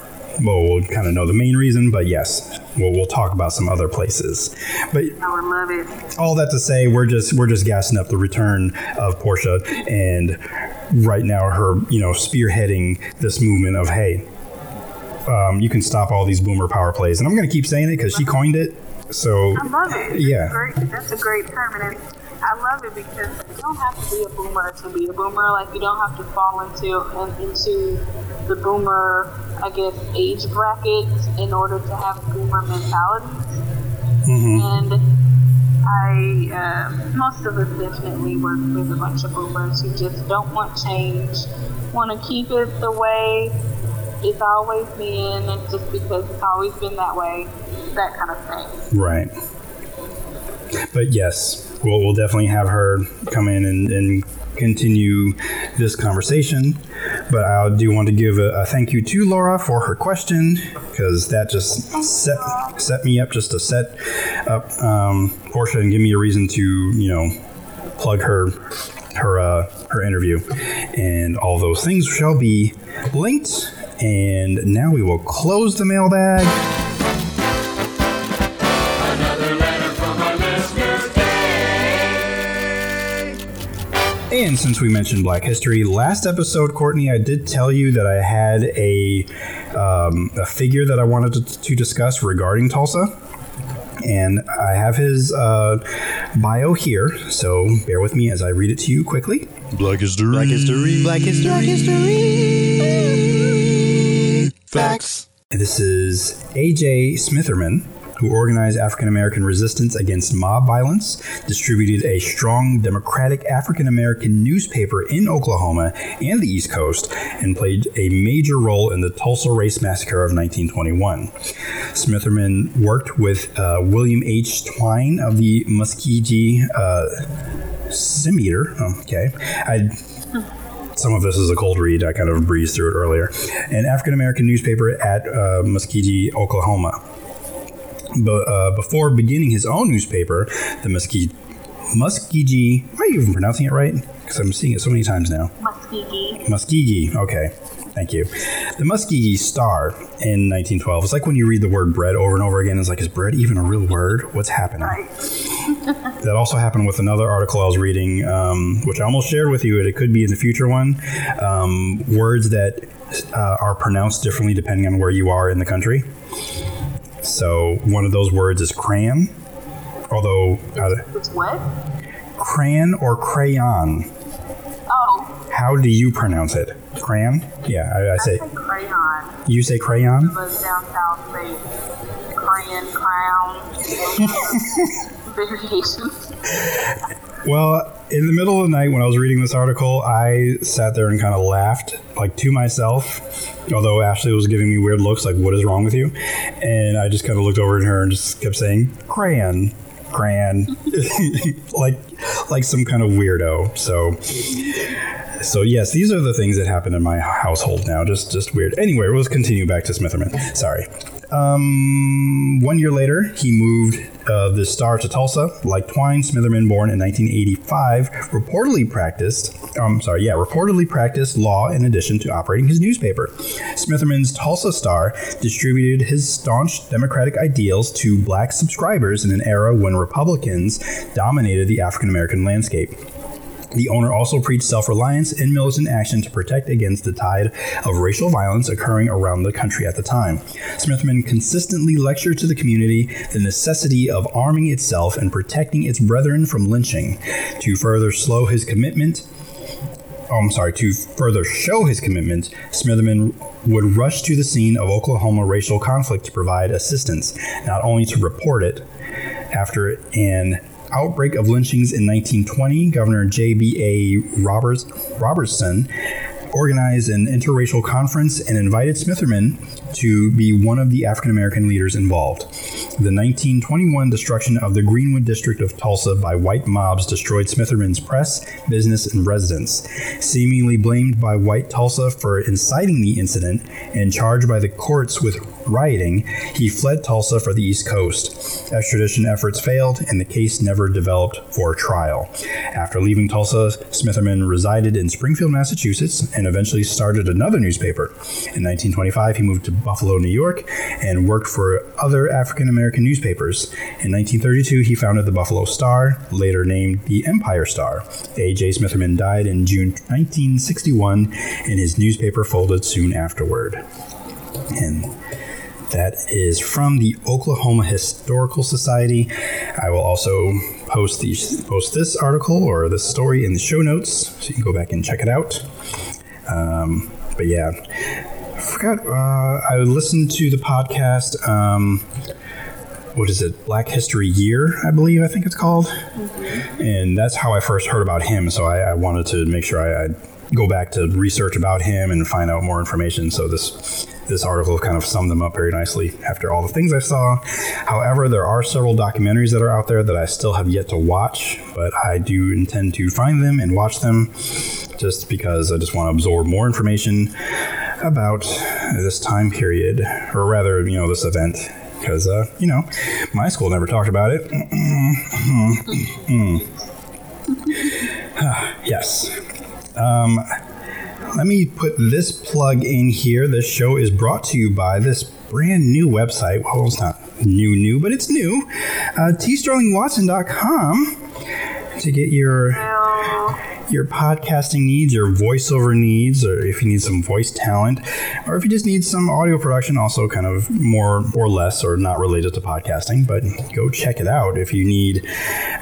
Well, we'll kind of know the main reason, but yes, we'll, we'll talk about some other places. But I would love it. all that to say, we're just we're just gassing up the return of Portia, and right now her you know spearheading this movement of hey, um, you can stop all these boomer power plays, and I'm going to keep saying it because she coined it. So I love it. That's Yeah. Great. That's a great term. And I love it because you don't have to be a boomer to be a boomer. Like, you don't have to fall into into the boomer, I guess, age bracket in order to have boomer mentalities. And I, uh, most of us definitely work with a bunch of boomers who just don't want change, want to keep it the way it's always been, and just because it's always been that way, that kind of thing. Right. But yes, we'll, we'll definitely have her come in and, and continue this conversation. But I do want to give a, a thank you to Laura for her question because that just set set me up just to set up um, Portia and give me a reason to you know plug her her uh, her interview and all those things shall be linked. And now we will close the mailbag. And since we mentioned Black History, last episode, Courtney, I did tell you that I had a um, a figure that I wanted to, to discuss regarding Tulsa, and I have his uh, bio here. So bear with me as I read it to you quickly. Black history. Black history. Black history. Black history. Facts. This is AJ Smitherman. Who organized African American resistance against mob violence, distributed a strong Democratic African American newspaper in Oklahoma and the East Coast, and played a major role in the Tulsa Race Massacre of 1921. Smitherman worked with uh, William H. Twine of the Muskegee uh, okay. I some of this is a cold read. I kind of breezed through it earlier. An African American newspaper at uh, Muskegee, Oklahoma. But uh, before beginning his own newspaper, the Muskegee, Muskegee, am I even pronouncing it right? Because I'm seeing it so many times now. Muskegee. Muskegee. Okay. Thank you. The Muskegee Star in 1912. It's like when you read the word bread over and over again. It's like, is bread even a real word? What's happening? [laughs] That also happened with another article I was reading, um, which I almost shared with you. It could be in the future one. Um, words that uh, are pronounced differently depending on where you are in the country. So one of those words is crayon, although uh, It's what? crayon or crayon. Oh, How do you pronounce it? Crayon? Yeah, I, I I say say crayon. you say crayon. Down south say crayon, crown, [laughs] variations. Well, in the middle of the night when I was reading this article, I sat there and kind of laughed, like to myself. Although Ashley was giving me weird looks, like, what is wrong with you? And I just kind of looked over at her and just kept saying, crayon, crayon, [laughs] like, like some kind of weirdo. So, so yes, these are the things that happen in my household now. Just, just weird. Anyway, let's continue back to Smitherman. Sorry. Um, one year later, he moved uh, the Star to Tulsa. Like Twine, Smitherman, born in 1985, reportedly practiced. Um, sorry, yeah, reportedly practiced law in addition to operating his newspaper. Smitherman's Tulsa Star distributed his staunch Democratic ideals to black subscribers in an era when Republicans dominated the African American landscape. The owner also preached self reliance and militant action to protect against the tide of racial violence occurring around the country at the time. Smithman consistently lectured to the community the necessity of arming itself and protecting its brethren from lynching. To further slow his commitment, oh, I'm sorry, to further show his commitment, Smitherman would rush to the scene of Oklahoma racial conflict to provide assistance, not only to report it. After an outbreak of lynchings in 1920, Governor J.B.A. Roberts, Robertson organized an interracial conference and invited Smitherman to be one of the African American leaders involved. The 1921 destruction of the Greenwood district of Tulsa by white mobs destroyed Smitherman's press, business, and residence. Seemingly blamed by white Tulsa for inciting the incident and charged by the courts with rioting, he fled Tulsa for the East Coast. Extradition efforts failed, and the case never developed for trial. After leaving Tulsa, Smitherman resided in Springfield, Massachusetts, and eventually started another newspaper. In 1925, he moved to Buffalo, New York, and worked for other African American newspapers. In 1932, he founded the Buffalo Star, later named the Empire Star. A.J. Smitherman died in June 1961, and his newspaper folded soon afterward. And that is from the Oklahoma Historical Society. I will also post the post this article or this story in the show notes, so you can go back and check it out. Um, but yeah, forgot. Uh, I listened to the podcast. Um, what is it? Black History Year, I believe. I think it's called, and that's how I first heard about him. So I, I wanted to make sure I, I go back to research about him and find out more information. So this this article kind of summed them up very nicely after all the things I saw. However, there are several documentaries that are out there that I still have yet to watch, but I do intend to find them and watch them just because I just want to absorb more information about this time period, or rather, you know, this event. Because, uh, you know, my school never talked about it. [sighs] yes. Um, let me put this plug in here. This show is brought to you by this brand new website. Well, it's not new, new, but it's new. Uh, tsterlingwatson.com to get your your podcasting needs, your voiceover needs, or if you need some voice talent, or if you just need some audio production, also kind of more or less or not related to podcasting, but go check it out if you need,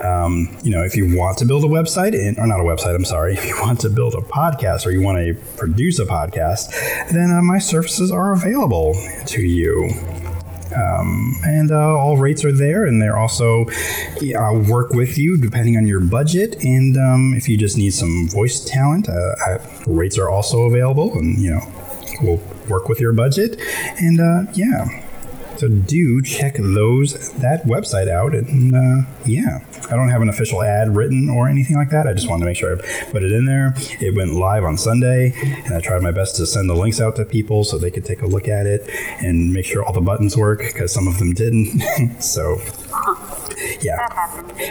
um, you know, if you want to build a website, or not a website, I'm sorry, [laughs] if you want to build a podcast or you want to produce a podcast, then uh, my services are available to you. Um, and uh, all rates are there, and they're also uh, work with you depending on your budget. And um, if you just need some voice talent, uh, uh, rates are also available, and you know we'll work with your budget. And uh, yeah, so do check those that website out, and uh, yeah, I don't have an official ad written or anything like that. I just wanted to make sure I put it in there. It went live on Sunday, and I tried my best to send the links out to people so they could take a look at it and make sure all the buttons work because some of them didn't. [laughs] so yeah,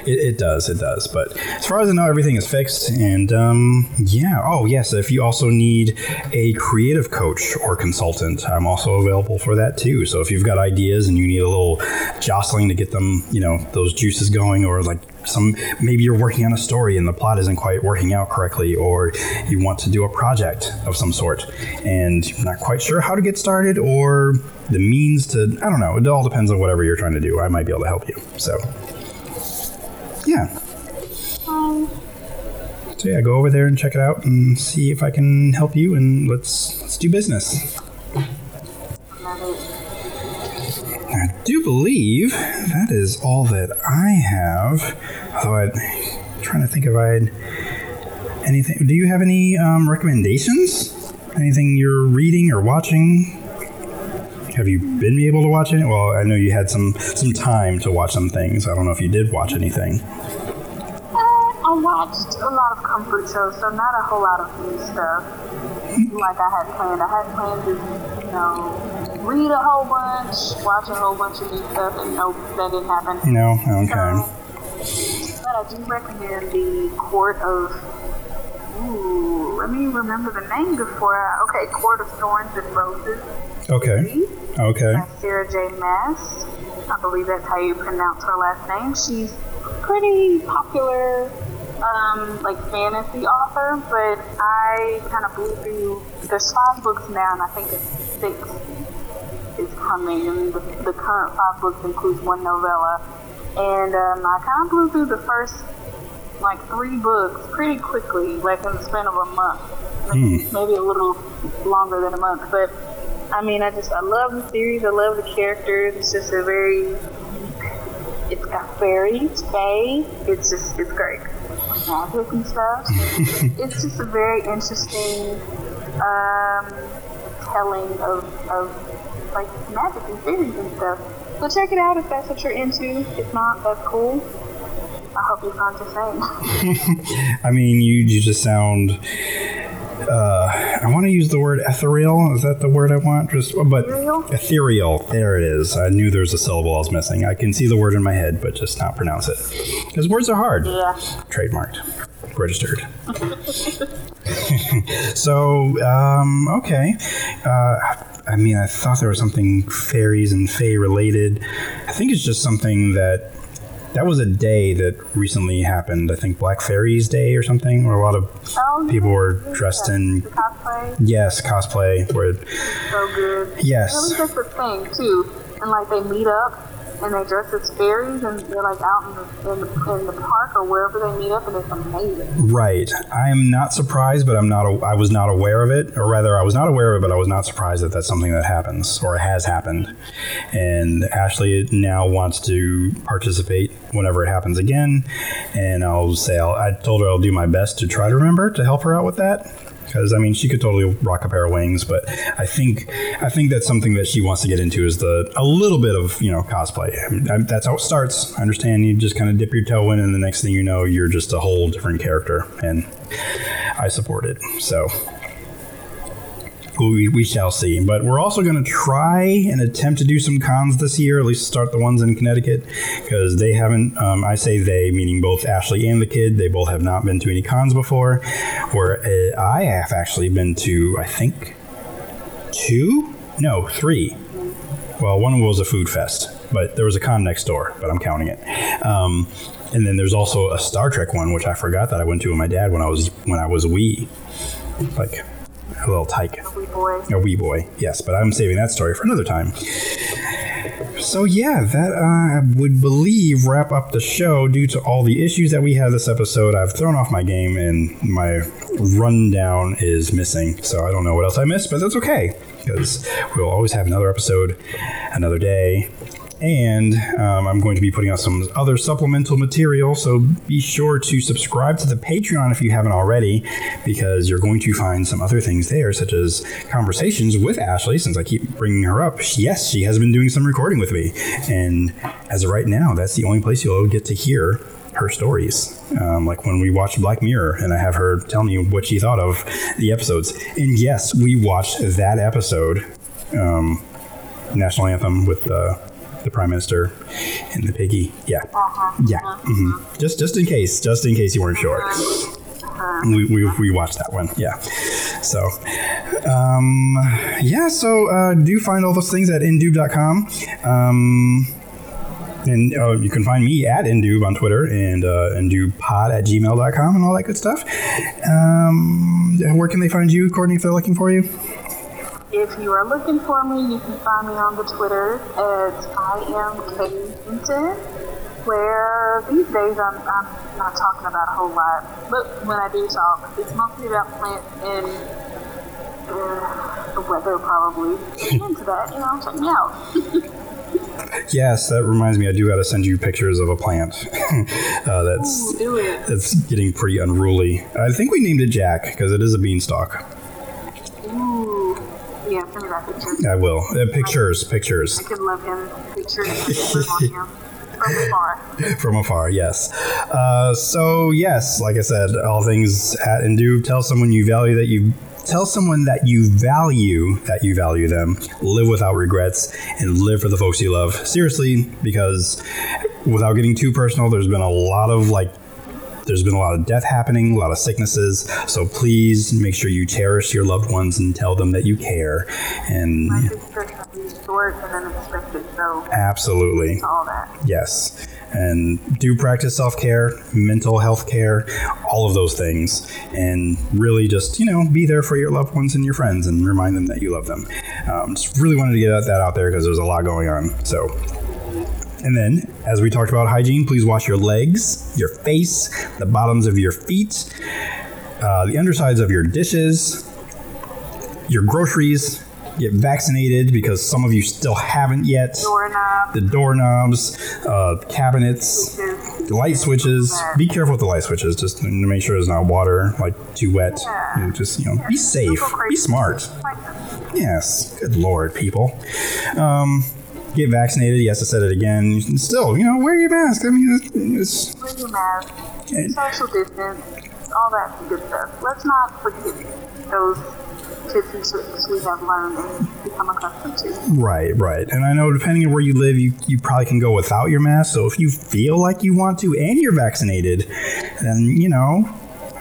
it, it does, it does. But as far as I know, everything is fixed. And um, yeah, oh yes, if you also need a creative coach or consultant, I'm also available for that too. So if you've got ideas and you need a little jostling to get them, you know, those juices going, or like some maybe you're working on a story and the plot isn't quite working out correctly, or you want to do a project of some sort and you're not quite sure how to get started or the means to, I don't know, it all depends on whatever you're trying to do. I might be able to help you. So. Yeah. Um. So yeah, go over there and check it out and see if I can help you and let's let's do business. Do believe that is all that I have. Although I'm trying to think if I had anything. Do you have any um, recommendations? Anything you're reading or watching? Have you been able to watch any? Well, I know you had some some time to watch some things. I don't know if you did watch anything. Uh, I watched a lot of comfort shows, so not a whole lot of new stuff like I had planned. I had planned to, you know, read a whole bunch, watch a whole bunch of new stuff, and nope, that didn't happen. No, okay. So, but I do recommend the Court of. Ooh, let me remember the name before I. Okay, Court of Thorns and Roses. Okay. Okay. by Sarah J. Maas. I believe that's how you pronounce her last name. She's pretty popular, um, like fantasy author, but I kind of blew through. There's five books now, and I think it's six coming, and the, the current five books includes one novella. And um, I kind of blew through the first like three books pretty quickly, like in the span of a month, maybe a little longer than a month. But I mean, I just I love the series. I love the characters. It's just a very it's got fairies, fae. It's just it's great. Magic and stuff. [laughs] it's just a very interesting um, telling of of like magic and fairies and stuff. So check it out if that's what you're into. If not, that's cool. I hope you find the same. [laughs] I mean, you you just sound. Uh, I want to use the word ethereal. Is that the word I want? Just, but Ethereal? ethereal. There it is. I knew there was a syllable I was missing. I can see the word in my head, but just not pronounce it because words are hard. Yeah. Trademarked, registered. [laughs] so, um, okay. Uh, I mean, I thought there was something fairies and fae related. I think it's just something that that was a day that recently happened. I think Black Fairies Day or something, where a lot of Oh, people were dressed in cosplay. yes cosplay. Where so good. Yes. I think that's the thing too. And like they meet up and they dress as fairies and they're like out in the, in the in the park or wherever they meet up and it's amazing. Right. I am not surprised, but I'm not. A, I was not aware of it, or rather, I was not aware of it, but I was not surprised that that's something that happens or has happened. And Ashley now wants to participate whenever it happens again. And I'll say I'll, I told her I'll do my best to try to remember to help her out with that. Because I mean, she could totally rock a pair of wings, but I think I think that's something that she wants to get into is the a little bit of you know cosplay. I mean, I- that's how it starts. I understand you just kind of dip your toe in, and the next thing you know, you're just a whole different character, and I support it. So we, we shall see. But we're also going to try and attempt to do some cons this year, at least start the ones in Connecticut, because they haven't, um, I say they, meaning both Ashley and the kid, they both have not been to any cons before. Where uh, I have actually been to, I think, two? No, three. Well, one was a food fest, but there was a con next door, but I'm counting it. Um, and then there's also a Star Trek one, which I forgot that I went to with my dad when I was when I was wee, like a little tyke. We boy. A wee boy, yes, but I'm saving that story for another time. So yeah, that uh, I would believe wrap up the show. Due to all the issues that we had this episode, I've thrown off my game and my rundown is missing. So I don't know what else I missed, but that's okay because we'll always have another episode, another day. And um, I'm going to be putting out some other supplemental material. So be sure to subscribe to the Patreon if you haven't already, because you're going to find some other things there, such as conversations with Ashley, since I keep bringing her up. Yes, she has been doing some recording with me. And as of right now, that's the only place you'll get to hear her stories. Um, like when we watched Black Mirror, and I have her tell me what she thought of the episodes. And yes, we watched that episode, um, National Anthem with the the Prime Minister and the piggy. Yeah, yeah. hmm Just just in case, just in case you weren't sure. We, we, we watched that one, yeah. So, um, yeah, so uh, do find all those things at indoob.com. Um, and uh, you can find me at Indoob on Twitter and uh, indoobpod at gmail.com and all that good stuff. Um, where can they find you, Courtney, if they're looking for you? If you are looking for me, you can find me on the Twitter at I am Hinton, where these days I'm, I'm not talking about a whole lot, but when I do talk, it's mostly about plants and uh, the weather, probably. Into that, you know, check me out. [laughs] Yes, that reminds me. I do got to send you pictures of a plant [laughs] uh, that's Ooh, do it. that's getting pretty unruly. I think we named it Jack because it is a beanstalk. Ooh. Yeah, send me that picture. I will. Uh, pictures, pictures I could love him. Pictures. [laughs] From afar. from afar. Yes. Uh, so yes, like I said, all things at and do. Tell someone you value that you. Tell someone that you value that you value them. Live without regrets and live for the folks you love. Seriously, because without getting too personal, there's been a lot of like there's been a lot of death happening, a lot of sicknesses. So please make sure you cherish your loved ones and tell them that you care. And Life is just short and unexpected, so absolutely, all that. yes. And do practice self care, mental health care, all of those things. And really just, you know, be there for your loved ones and your friends and remind them that you love them. Um, just really wanted to get that out there because there's a lot going on. So and then, as we talked about hygiene, please wash your legs, your face, the bottoms of your feet, uh, the undersides of your dishes, your groceries. Get vaccinated because some of you still haven't yet. Doorknob. The doorknobs, uh, cabinets, the light switches. Be careful with the light switches, just to make sure there's not water like too wet. You know, just you know, be safe, be smart. Yes, good lord, people. Um, get vaccinated. Yes, I said it again. Still, you know, wear your mask. I mean, it's, Wear your mask. Social distance. All that good stuff. Let's not forget those tips and tricks we have learned and become accustomed to. right, right. And I know depending on where you live, you, you probably can go without your mask. So if you feel like you want to and you're vaccinated, then you know,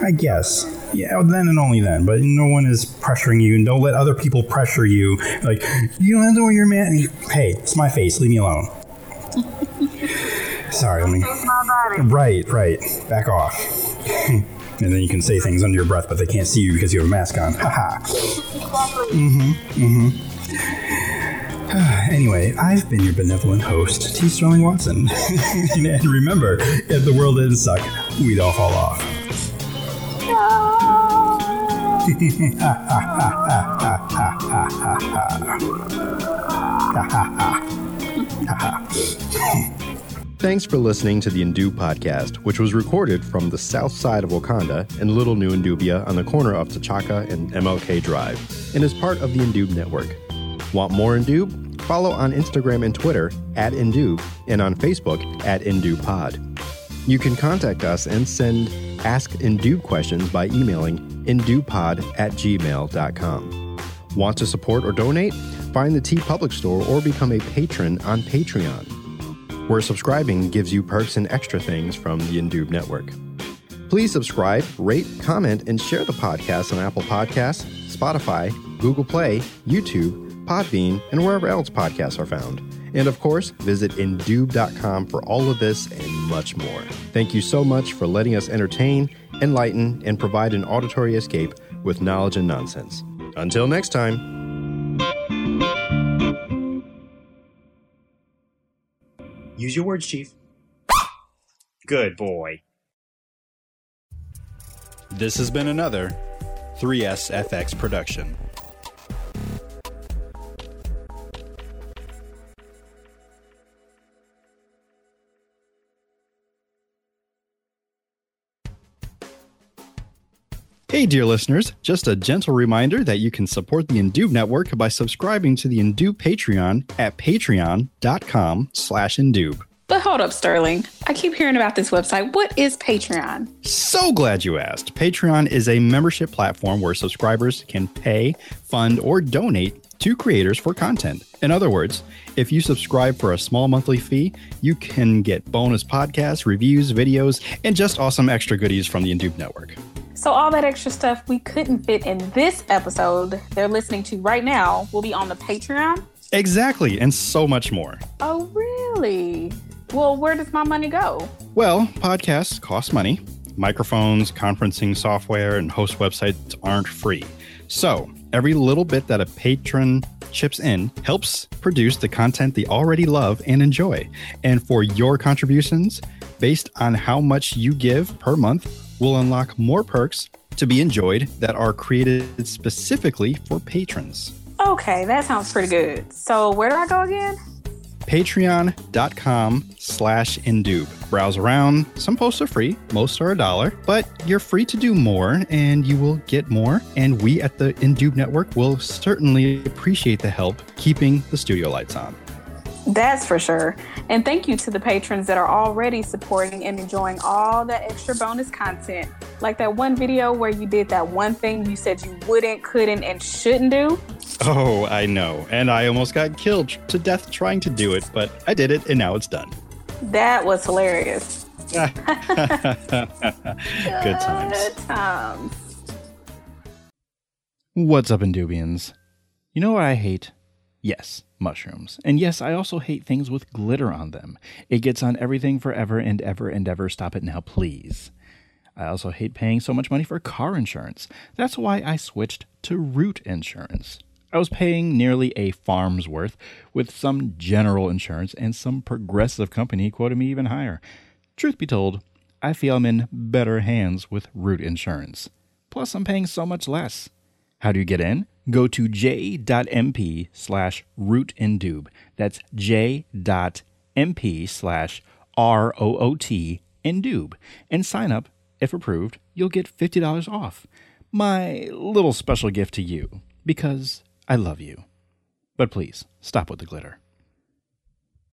I guess. Yeah, then and only then. But no one is pressuring you, and don't let other people pressure you. Like you don't have to wear your mask. Hey, it's my face. Leave me alone. [laughs] Sorry, let me. It's my body. Right, right. Back off. [laughs] and then you can say things under your breath, but they can't see you because you have a mask on. Haha. Exactly. Mm-hmm, mm-hmm. [sighs] Anyway, I've been your benevolent host, T. Sterling Watson. [laughs] and remember, if the world didn't suck, we'd all fall off. Thanks for listening to the Indu podcast, which was recorded from the south side of Wakanda in Little New Indoobia on the corner of T'Chaka and MLK Drive, and is part of the Indoob network. Want more Indoob? Follow on Instagram and Twitter at Indoob and on Facebook at InduPod. You can contact us and send Ask Indoob questions by emailing indupod at gmail.com. Want to support or donate? Find the TeePublic Store or become a patron on Patreon where subscribing gives you perks and extra things from the Indoob network. Please subscribe, rate, comment, and share the podcast on Apple Podcasts, Spotify, Google Play, YouTube, Podbean, and wherever else podcasts are found. And of course, visit Indoob.com for all of this and much more. Thank you so much for letting us entertain, enlighten, and provide an auditory escape with knowledge and nonsense. Until next time. Use your words, Chief. [coughs] Good boy. This has been another 3SFX production. Hey, dear listeners, just a gentle reminder that you can support the Indoob Network by subscribing to the Indoob Patreon at patreon.com slash Indoob. But hold up, Sterling. I keep hearing about this website. What is Patreon? So glad you asked. Patreon is a membership platform where subscribers can pay, fund, or donate to creators for content. In other words, if you subscribe for a small monthly fee, you can get bonus podcasts, reviews, videos, and just awesome extra goodies from the Indoob Network. So, all that extra stuff we couldn't fit in this episode they're listening to right now will be on the Patreon? Exactly, and so much more. Oh, really? Well, where does my money go? Well, podcasts cost money. Microphones, conferencing software, and host websites aren't free. So, every little bit that a patron chips in helps produce the content they already love and enjoy. And for your contributions, based on how much you give per month, we'll unlock more perks to be enjoyed that are created specifically for patrons. Okay, that sounds pretty good. So, where do I go again? patreon.com slash indoob. Browse around. Some posts are free most are a dollar but you're free to do more and you will get more. And we at the indoob network will certainly appreciate the help keeping the studio lights on That's for sure. And thank you to the patrons that are already supporting and enjoying all that extra bonus content. Like that one video where you did that one thing you said you wouldn't, couldn't, and shouldn't do. oh i know and i almost got killed to death trying to do it but i did it and now it's done That was hilarious. [laughs] good times Good times. What's up, Indoobians? You know what I hate? Yes, mushrooms. And yes, I also hate things with glitter on them. It gets on everything forever and ever and ever. Stop it now, please. I also hate paying so much money for car insurance. That's why I switched to root insurance. I was paying nearly a farm's worth with some general insurance, and some progressive company quoted me even higher. Truth be told, I feel I'm in better hands with root insurance. Plus, I'm paying so much less. How do you get in? Go to j.mp slash rootindoob. That's j.mp slash R-O-O-T indoob. And sign up. If approved, you'll get $50 off. My little special gift to you, because I love you. But please, stop with the glitter.